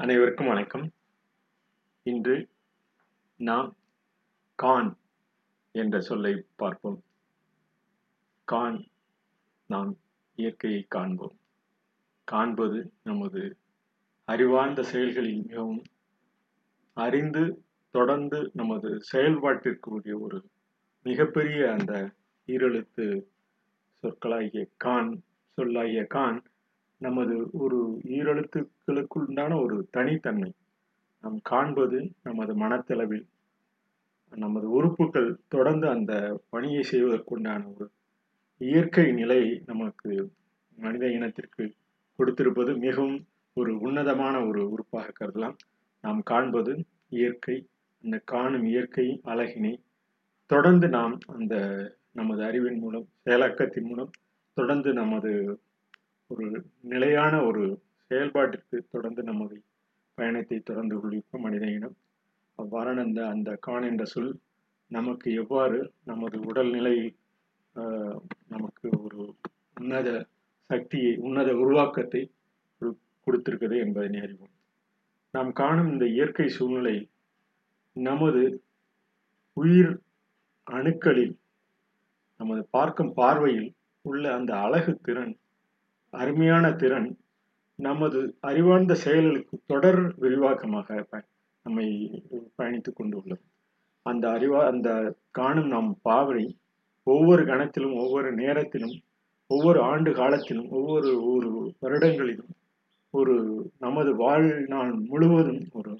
அனைவருக்கும் வணக்கம். இன்று நாம் கான் என்ற சொல்லை பார்ப்போம். கான் நாம் இயற்கையை காண்போம். காண்பது நமது அறிவார்ந்த செயல்களில் மிகவும் அறிந்து தொடர்ந்து நமது செயல்பாட்டிற்குரிய ஒரு மிகப்பெரிய அந்த ஈரெழுத்து சொற்களாகிய கான் சொல்லாகிய கான் நமது ஒரு ஈரெழுத்துக்களுக்குண்டான ஒரு தனித்தன்மை. நாம் காண்பது நமது மனத்தளவில் நமது உறுப்புகள் தொடர்ந்து அந்த பணியை செய்வதற்குண்டான ஒரு இயற்கை நிலை நமக்கு மனித இனத்திற்கு கொடுத்திருப்பது மிகவும் ஒரு உன்னதமான ஒரு உறுப்பாக கருதலாம். நாம் காண்பது இயற்கை அந்த காணும் இயற்கை அழகினை தொடர்ந்து நாம் அந்த நமது அறிவின் மூலம் செயலாக்கத்தின் மூலம் தொடர்ந்து நமது ஒரு நிலையான ஒரு செயல்பாட்டிற்கு தொடர்ந்து நமது பயணத்தை தொடர்ந்து கொண்டிருக்கும் மனித இனம் அவ்வாறான அந்த அந்த கான் என்ற சொல் நமக்கு எவ்வாறு நமது உடல்நிலை நமக்கு ஒரு உன்னத சக்தியை உன்னத உருவாக்கத்தை கொடுத்திருக்கிறது என்பதை அறிவோம். நாம் காணும் இந்த இயற்கை சூழ்நிலை நமது உயிர் அணுக்களில் நமது பார்க்கும் பார்வையில் உள்ள அந்த அழகு திறன் அருமையான திறன் நமது அறிவார்ந்த செயல்களுக்கு தொடர் விரிவாக்கமாக நம்மை பயணித்துக் கொண்டு உள்ளது அந்த அறிவா அந்த காணும் நம் பாவனை ஒவ்வொரு கணத்திலும் ஒவ்வொரு நேரத்திலும் ஒவ்வொரு ஆண்டு காலத்திலும் ஒவ்வொரு ஒரு வருடங்களிலும் ஒரு நமது வாழ்நாள் முழுவதும் ஒரு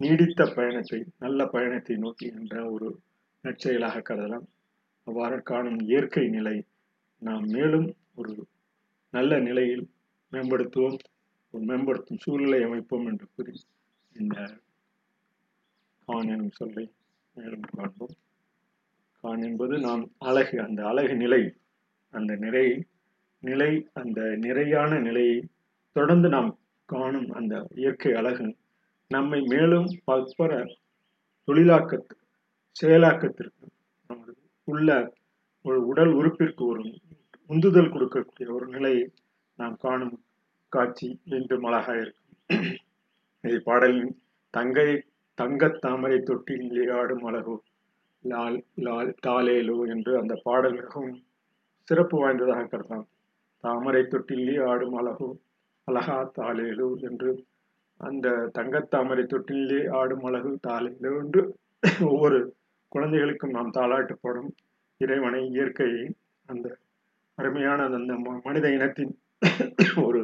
நீடித்த பயணத்தை நல்ல பயணத்தை நோக்கி என்ற ஒரு நற்செயலாக கருதலாம். அவ்வாறு காணும் இயற்கை நிலை நாம் மேலும் ஒரு நல்ல நிலையில் மேம்படுத்துவோம் ஒரு மேம்படுத்தும் சூழ்நிலை அமைப்போம் என்று கூறி இந்த கான் எனும் சொல்லை மேலும் காண்போம். கான் என்பது நாம் அழகு அந்த அழகு நிலை அந்த நிறை நிலை அந்த நிறையான நிலையை தொடர்ந்து நாம் காணும் அந்த இயற்கை அழகு நம்மை மேலும் பற்பர தொழிலாக்க செயலாக்கத்திற்கு நமது உள்ள ஒரு உடல் உறுப்பிற்கு ஒரு உந்துதல் கொடுக்கக்கூடிய ஒரு நிலையை நாம் காணும் காட்சி என்றும் அழகாக இருக்கும். இது பாடலின் தங்கை தங்க தாமரை தொட்டில் ஆடும் அழகோ லால் லால் தாலேலோ என்று அந்த பாடல் மிகவும் சிறப்பு வாய்ந்ததாக கருதலாம். தாமரை தொட்டிலே ஆடும் அழகோ அழகா தாலேலோ என்று அந்த தங்கத்தாமரை தொட்டிலே ஆடும் அழகு தாலேலோ என்று ஒவ்வொரு குழந்தைகளுக்கும் நாம் தாளாட்டு போடும் இறைவனை இயற்கையை அந்த அருமையான அந்த மனித இனத்தின் ஒரு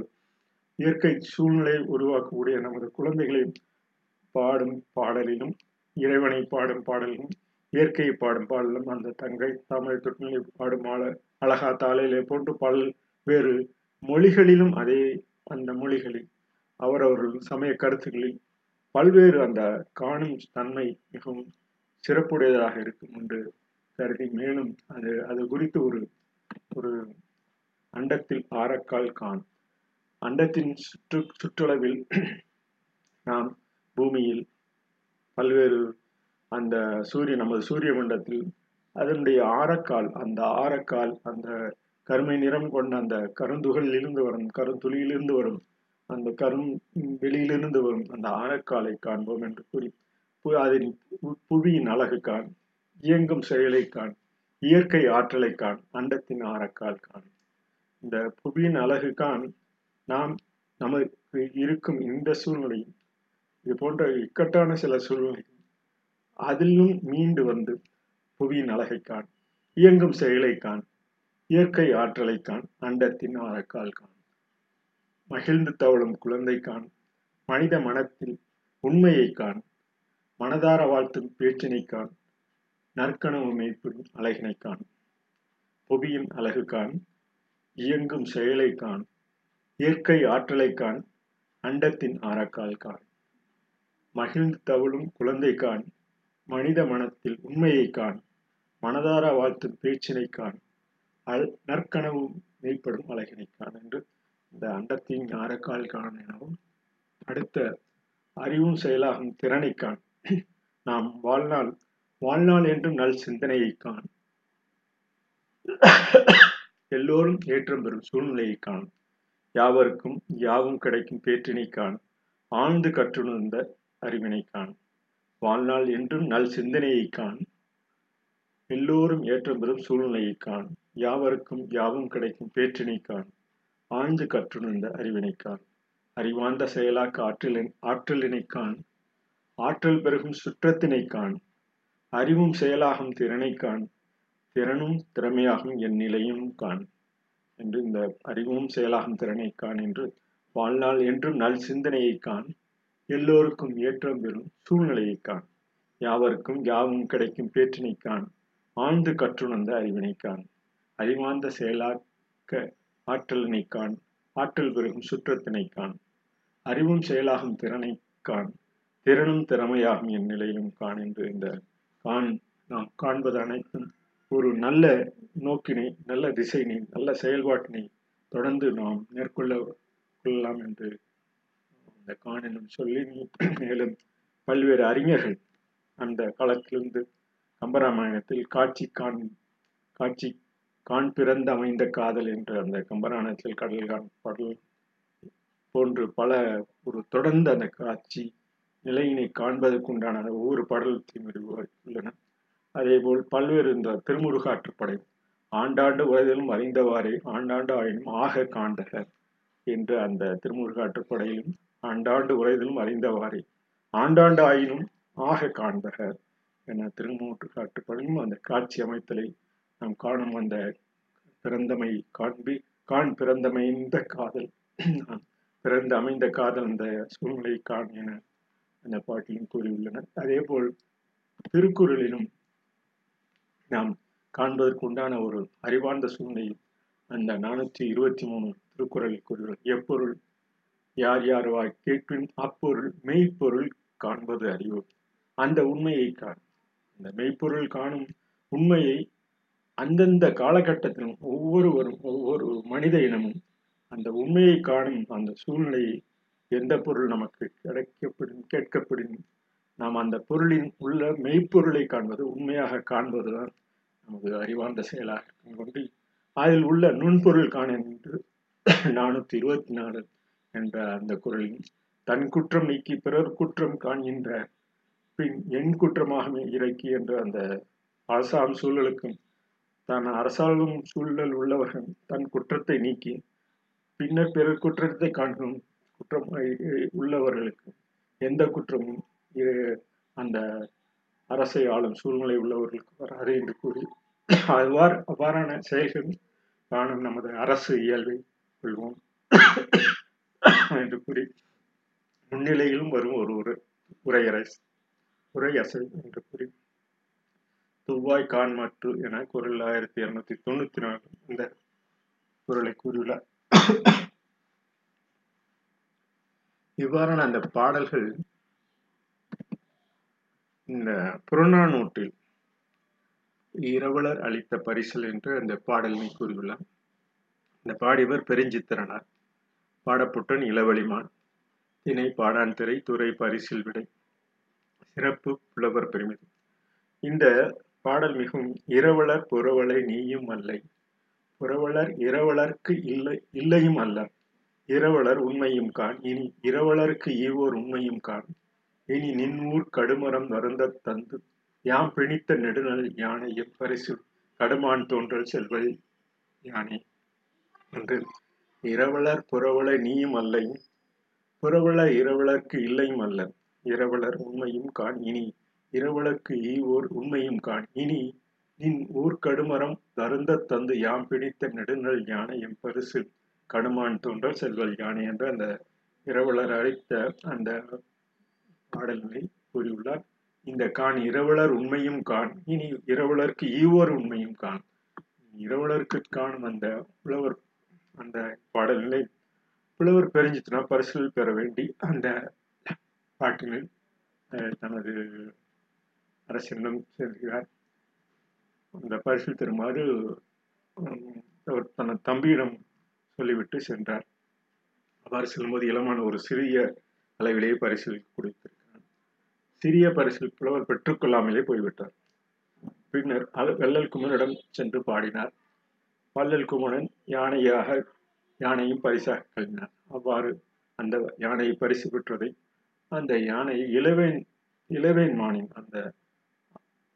இயற்கை சூழ்நிலை உருவாக்கக்கூடிய நமது குழந்தைகளை பாடும் பாடலிலும் இறைவனை பாடும் பாடலிலும் இயற்கையை பாடும் பாடலும் அந்த தங்கை தமிழ் தொட்டிலை பாடும் ஆள அழகா தாளையிலே போன்று பாடல் வேறு மொழிகளிலும் அதே அந்த மொழிகளில் அவரவர்கள் சமய கருத்துக்களில் பல்வேறு அந்த காணும் தன்மை மிகவும் சிறப்புடையதாக இருக்கும் என்று கருதி மேலும் அது அது குறித்து ஒரு ஒரு அண்டத்தில் பாறக்கால் கான். அண்டத்தின் சுற்று சுற்றளவில் நாம் பூமியில் பல்வேறு அந்த சூரிய நமது சூரிய மண்டலத்தில் அதனுடைய ஆரக்கால் அந்த ஆரக்கால் அந்த கருமை நிறம் கொண்ட அந்த கருந்துகளிலிருந்து வரும் கருந்துளியிலிருந்து வரும் அந்த கரும் வெளியிலிருந்து வரும் அந்த ஆரக்காலை காண்போம் என்று கூறி அதன் புவியின் அழகு காண் இயங்கும் செயலை காண் இயற்கை ஆற்றலை காண் அண்டத்தின் ஆரக்கால் காண். இந்த புவியின் அழகு காண் நாம் நமக்கு இருக்கும் இந்த சூழ்நிலையும் இது போன்ற இக்கட்டான சில சூழ்நிலை அதிலும் மீண்டு வந்து புவியின் அழகை காண் இயங்கும் செயலை காண் இயற்கை ஆற்றலை காண் அண்டத்தின் ஆரக்கால் காண். மகிழ்ந்து தவழும் குழந்தை காண் மனித மனத்தில் உண்மையை காண் மனதார வாழ்த்தும் பேச்சினை காண் நற்கனவு மெய்ப்பிடும் அழகினை காண் புவியின் அழகு காண் இயங்கும் செயலை காண் இயற்கை ஆற்றலை காண் அண்டத்தின் ஆரக்கால் காண் மகிழ்ந்து தவழும் குழந்தை காண் மனித மனத்தில் உண்மையை காண் மனதார வாழ்த்தும் பேச்சினை காண் அல் நற்கனவு மெய்ப்படும் அழகினை காண் என்று இந்த அண்டத்தின் ஆரக்கால் காண் எனவும் அடுத்த அறிவும் செயலாகும் திறனை காண் நாம் வாழ்நாள் வாழ்நாள் என்றும் நல் சிந்தனையை காண் எல்லோரும் ஏற்றம் பெறும் சூழ்நிலையை காண் யாவருக்கும் யாவும் கிடைக்கும் பேற்றினை காண் ஆழ்ந்து கற்றுணர்ந்த அறிவினை காண் வாழ்நாள் என்றும் நல் சிந்தனையை காண் எல்லோரும் ஏற்றம் பெறும் சூழ்நிலையை காண் யாவருக்கும் யாவும் கிடைக்கும் பேற்றினை காண் ஆழ்ந்து கற்றுணர்ந்த அறிவினை காண் அறிவார்ந்த செயலாக்க ஆற்றலின் ஆற்றலினை காண் ஆற்றல் பெருகும் சுற்றத்தினை காண் அறிவும் செயலாகும் திறனை காண். திறனும் திறமையாகும் என் நிலையும் காண். என்று இந்த அறிவும் செயலாகும் திறனை காண் என்று வாழ்நாள் என்றும் நல் சிந்தனையை காண். எல்லோருக்கும் ஏற்றம் பெறும் சூழ்நிலையை காண். யாவருக்கும் யாவும் கிடைக்கும் பேற்றினை காண். ஆழ்ந்து கற்றுணர்ந்த அறிவினை காண். அறிவார்ந்த செயலாக்க ஆற்றலினை காண். ஆற்றல் பெருகும் சுற்றத்தினை காண். அறிவும் செயலாகும் திறனை காண். திறனும் திறமையாகும் என் நிலையிலும் காண் என்று இந்த காண் நாம் காண்பது அனைத்தும் ஒரு நல்ல நோக்கினை நல்ல திசையினை நல்ல செயல்பாட்டினை தொடர்ந்து நாம் மேற்கொள்ள கொள்ளலாம் என்று இந்த காண் சொல்லி மேலும் பல்வேறு அறிஞர்கள் அந்த காலத்திலிருந்து கம்பராமாயணத்தில் காட்சி காண் காட்சி காண் பிறந்து அமைந்த காதல் என்ற அந்த கம்பராமாயணத்தில் கடல் காண் பாடல் போன்று பல ஒரு தொடர்ந்து அந்த காட்சி நிலையினை காண்பதற்குண்டான ஒவ்வொரு பாடலத்தையும் உள்ளன. அதேபோல் பல்வேறு இந்த திருமுருகாற்றுப்படை ஆண்டாண்டு உலகிலும் அறிந்தவாறே ஆண்டாண்டு ஆயினும் ஆக காண்டகர் என்று அந்த திருமுருகாற்றுப்படையிலும் ஆண்டாண்டு உலகிலும் அறிந்தவாறே ஆண்டாண்டு ஆயினும் ஆக காண்பகர் என திருமுருகாற்றுப்படையும் அந்த காட்சி அமைத்தலை நாம் காணும் அந்த பிறந்தமை காண்பி காண் பிறந்தமைந்த காதல் பிறந்த அமைந்த காதல் அந்த சூழ்நிலை காண் என அந்த பாட்டிலும் கூறியுள்ளனர். அதே போல் திருக்குறளிலும் நாம் காண்பதற்கு உண்டான ஒரு அறிவார்ந்த சூழ்நிலையில் அந்த நானூற்றி இருபத்தி மூணு திருக்குறளில் கூறுகிறது எப்பொருள் யார் யார் வாய் கேட்பின் அப்பொருள் மெய்ப்பொருள் காண்பது அறிவு. அந்த உண்மையை காணும் அந்த மெய்ப்பொருள் காணும் உண்மையை அந்தந்த காலகட்டத்திலும் ஒவ்வொருவரும் ஒவ்வொரு மனித இனமும் அந்த உண்மையை காணும் அந்த சூழ்நிலையை எந்த பொருள் நமக்கு கிடைக்கப்படும் கேட்கப்படும்? நாம் அந்த பொருளின் உள்ள மெய்ப்பொருளை காண்பது உண்மையாக காண்பதுதான் நமது அறிவார்ந்த செயலாக கொண்டு அதில் உள்ள நுண்பொருள் காண என்று நானூத்தி இருபத்தி நாலு என்ற அந்த குரலின் தன் குற்றம் நீக்கி பிறர் குற்றம் காண்கின்ற பின் என் குற்றமாக இறக்கி என்ற அந்த அரசாம் சூழலுக்கும் தான் அரசாங்கம் சூழல் உள்ளவர்கள் தன் குற்றத்தை நீக்கி பின்னர் பிறர் குற்றத்தை காண்கும் குற்றம் உள்ளவர்களுக்கு எந்த குற்றமும் அந்த அரசை ஆளும் சூழ்நிலை உள்ளவர்களுக்கு வராது என்று கூறி அவ்வாறு அவ்வாறான செயல்கள் காணும் நமது அரசு இயல்பை கொள்வோம் என்று கூறி முன்னிலையிலும் வரும் ஒரு ஒரு உரையரசு உரையசை என்று கூறி துவாய் கான்மாற்று என குரல் ஆயிரத்தி இருநூத்தி தொண்ணூத்தி நாலு இந்த குரலை கூறியுள்ளார். இவ்வாறான அந்த பாடல்கள் இந்த புறநானூற்றில் இரவலர் அளித்த பரிசல் என்று அந்த பாடலினை கூறியுள்ளார். இந்த பாடியவர் பெருஞ்சித்திரனார். பாடப்புட்டன் இளவழிமான். திணை பாடான் திரை துறை பரிசில் விடை. சிறப்பு புலவர் பெருமிதம். இந்த பாடல் மிகவும் இரவலர் புறவலை நீயும் அல்லை. புறவலர் இரவலர்க்கு இல்லை இல்லையும் அல்ல. இரவலர் உண்மையும் காண். இனி இரவலருக்கு ஈவோர் உண்மையும் காண். இனி நின்ஊர் கடுமரம் வருந்த தந்து. யாம் பிணித்த நெடுநல் யானை எப்பரிசு கடுமான் தோன்றல் செல்வல் யானை. என்று இரவலர் புறவலை நீயும் அல்லையும். புறவலர் இரவலர்க்கு இல்லையும் அல்ல. இரவலர் உண்மையும் காண். இனி இரவலர்க்கு ஈவோர் உண்மையும் காண். இனி நின் ஊர் கடுமரம் தருந்த தந்து. யாம் பிடித்த நெடுநல் யானை எம் பரிசு கடுமான் தோன்றல் செல்வல் யானை என்ற அந்த இரவலர் அழைத்த அந்த பாடல்களை கூறியுள்ளார். இந்த கான் இரவலர் உண்மையும் கான் இனி இரவலருக்கு ஈவோர் உண்மையும் கான். இரவலருக்கு காணும் அந்த புலவர் அந்த பாடல்களை புலவர் பெருஞ்சித்துனா பரிசில் பெற வேண்டி அந்த பாட்டினில் தனது அரசிடம் செல்கிறார். அந்த பரிசில் தருமாறு அவர் தனது தம்பியிடம் சொல்லிவிட்டு சென்றார். அவ்வாறு செல்லும்போது இளமான ஒரு சிறிய அளவிலேயே பரிசில் கொடுத்திருக்கிறார். சிறிய பரிசில் புலவர் பெற்றுக்கொள்ளாமலே போய்விட்டார். பின்னர் வெள்ளல் குமரனிடம் சென்று பாடினார். வள்ளல் குமரன் யானையாக யானையும் பரிசாக கழினார். அவ்வாறு அந்த யானையை பரிசு பெற்றதை அந்த யானை இளவேன் இளவேன் மானின் அந்த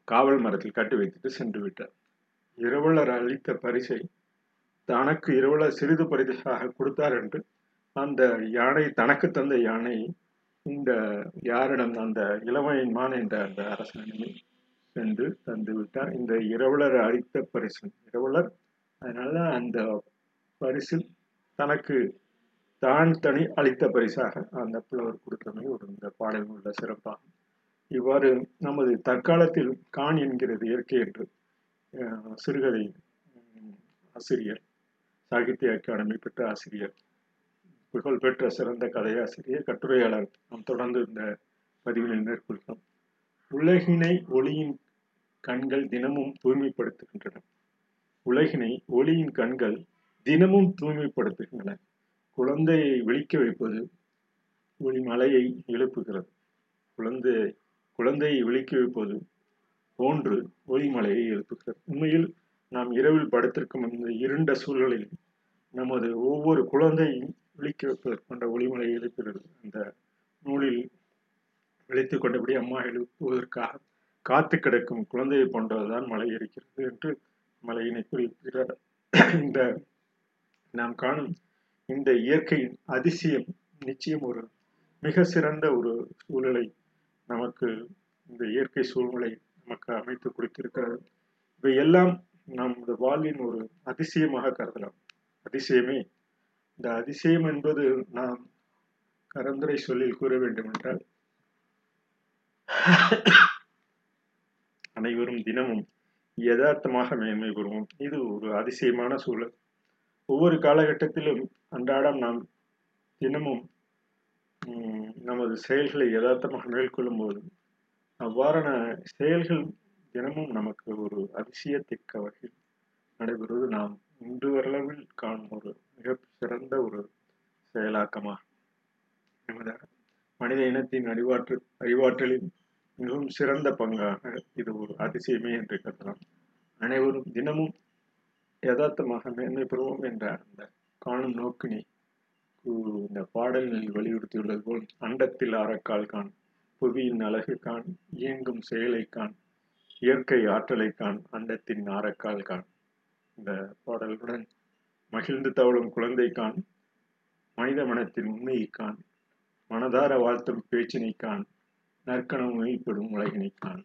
காவல் மரத்தில் கட்டி வைத்துட்டு சென்று விட்டார். இரவலர் அளித்த பரிசை தனக்கு இரவலர் சிறிது பரிதாக கொடுத்தார் என்று அந்த யானை தனக்கு தந்த யானை இந்த யாரிடம் அந்த இளவயன்மான் என்ற அந்த அரசனிடமே சென்று தந்து விட்டார். இந்த இரவலர் அளித்த பரிசு. இரவலர் அதனால அந்த பரிசில் தனக்கு தான் தனி அளித்த பரிசாக அந்த புலவர் கொடுத்தமை ஒரு இந்த பாடலில் உள்ள சிறப்பாகும். இவ்வாறு நமது தற்காலத்தில் கான் என்கிறது இயற்கை என்று சிறுகதை ஆசிரியர் சாகித்ய அகாடமி பெற்ற ஆசிரியர் புகழ்பெற்ற சிறந்த கதையாசிரியர் கட்டுரையாளர். நாம் தொடர்ந்து இந்த பதிவினை மேற்கொள்கிறோம். உலகினை ஒளியின் கண்கள் தினமும் தூய்மைப்படுத்துகின்றன. உலகினை ஒளியின் கண்கள் தினமும் தூய்மைப்படுத்துகின்றன. குழந்தையை விழிக்க வைப்பது ஒளி மலையை எழுப்புகிறது. குழந்தை குழந்தையை விழிக்க வைப்பது போன்று ஒளிமலையை எழுப்புகிறது. உண்மையில் நாம் இரவில் படுத்திருக்கும் இந்த இருண்ட சூழலில் நமது ஒவ்வொரு குழந்தையும் விழிக்க வைப்பதற்கொண்ட ஒளிமலை எழுப்புகிறது அந்த நூலில் விழித்துக் கொண்டபடி அம்மா எழுப்புவதற்காக காத்து கிடக்கும் குழந்தையை போன்றதுதான் மலை இருக்கிறது என்று மலையினை குறிப்பிடுகிறார். இந்த நாம் காணும் இந்த இயற்கையின் அதிசயம் நிச்சயம் ஒரு மிக சிறந்த ஒரு சூழலை நமக்கு இந்த இயற்கை சூழ்நிலை நமக்கு அமைத்து கொடுத்திருக்கிறது. இவை எல்லாம் நமது வாழ்வின் ஒரு அதிசயமாக கருதலாம். அதிசயமே. இந்த அதிசயம் என்பது நாம் கரந்துரை சொல்லில் கூற வேண்டும் என்றால் அனைவரும் தினமும் யதார்த்தமாக மேன்மை பெறுவோம் இது ஒரு அதிசயமான சூழல். ஒவ்வொரு காலகட்டத்திலும் அன்றாடம் நாம் தினமும் உம், நமது செயல்களை யதார்த்தமாக மேற்கொள்ளும் போது அவ்வாறான செயல்கள் தினமும் நமக்கு ஒரு அதிசயத்திற்க வகையில் நடைபெறுவது நாம் இன்று வரளவில் காணும் ஒரு மிக சிறந்த ஒரு செயலாக்கமாகும் நமது மனித இனத்தின் அறிவாற்றல் அறிவாற்றலின் மிகவும் சிறந்த பங்காக இது ஒரு அதிசயமே என்று கருதலாம். அனைவரும் தினமும் யதார்த்தமாக மேன்மை பெறுவோம் என்ற அந்த காணும் நோக்கினை இந்த பாடல்களில் வலியுறுத்தியுள்ளது போல் அண்டத்தில் ஆரக்கால் காண் புவியின் அழகு காண் இயங்கும் செயலை காண் இயற்கை ஆற்றலை காண் அண்டத்தின் நாரக்கால் காண். இந்த பாடலுடன் மகிழ்ந்து தவழும் குழந்தை காண் மனித மனத்தின் உண்மையை காண் மனதார வாழ்த்தும் பேச்சினை காண் நற்கணம் உயிர்ப்படும் உலகினை காண்.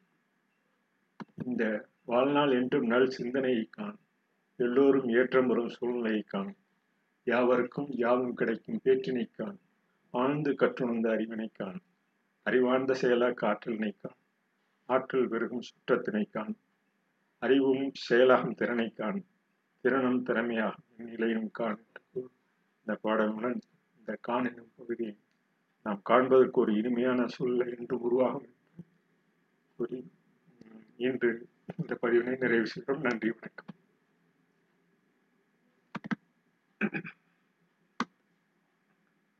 இந்த வாழ்நாள் என்றும் நல் சிந்தனையை காண் எல்லோரும் ஏற்றம் வரும் சூழ்நிலையை காண் யாவருக்கும் யாவும் கிடைக்கும் பேற்றினை காண் ஆழ்ந்து கற்றுணர்ந்த அறிவினை காண் அறிவார்ந்த செயலாக்க ஆற்றலினை காண். ஆற்றல் பெருகும் சுற்றத்தினைக்கான் அறிவும் செயலாகும் திறனைக்கான் திறனும் திறமையாகும் இந்நிலையும் கான் இந்த பாடலுடன் இந்த கான் பகுதியை நாம் காண்பதற்கு ஒரு இனிமையான சூழ்நிலை என்று உருவாகும் கூறி இன்று இந்த பதிவினை நிறைவு செய்கிறோம். நன்றி வணக்கம்.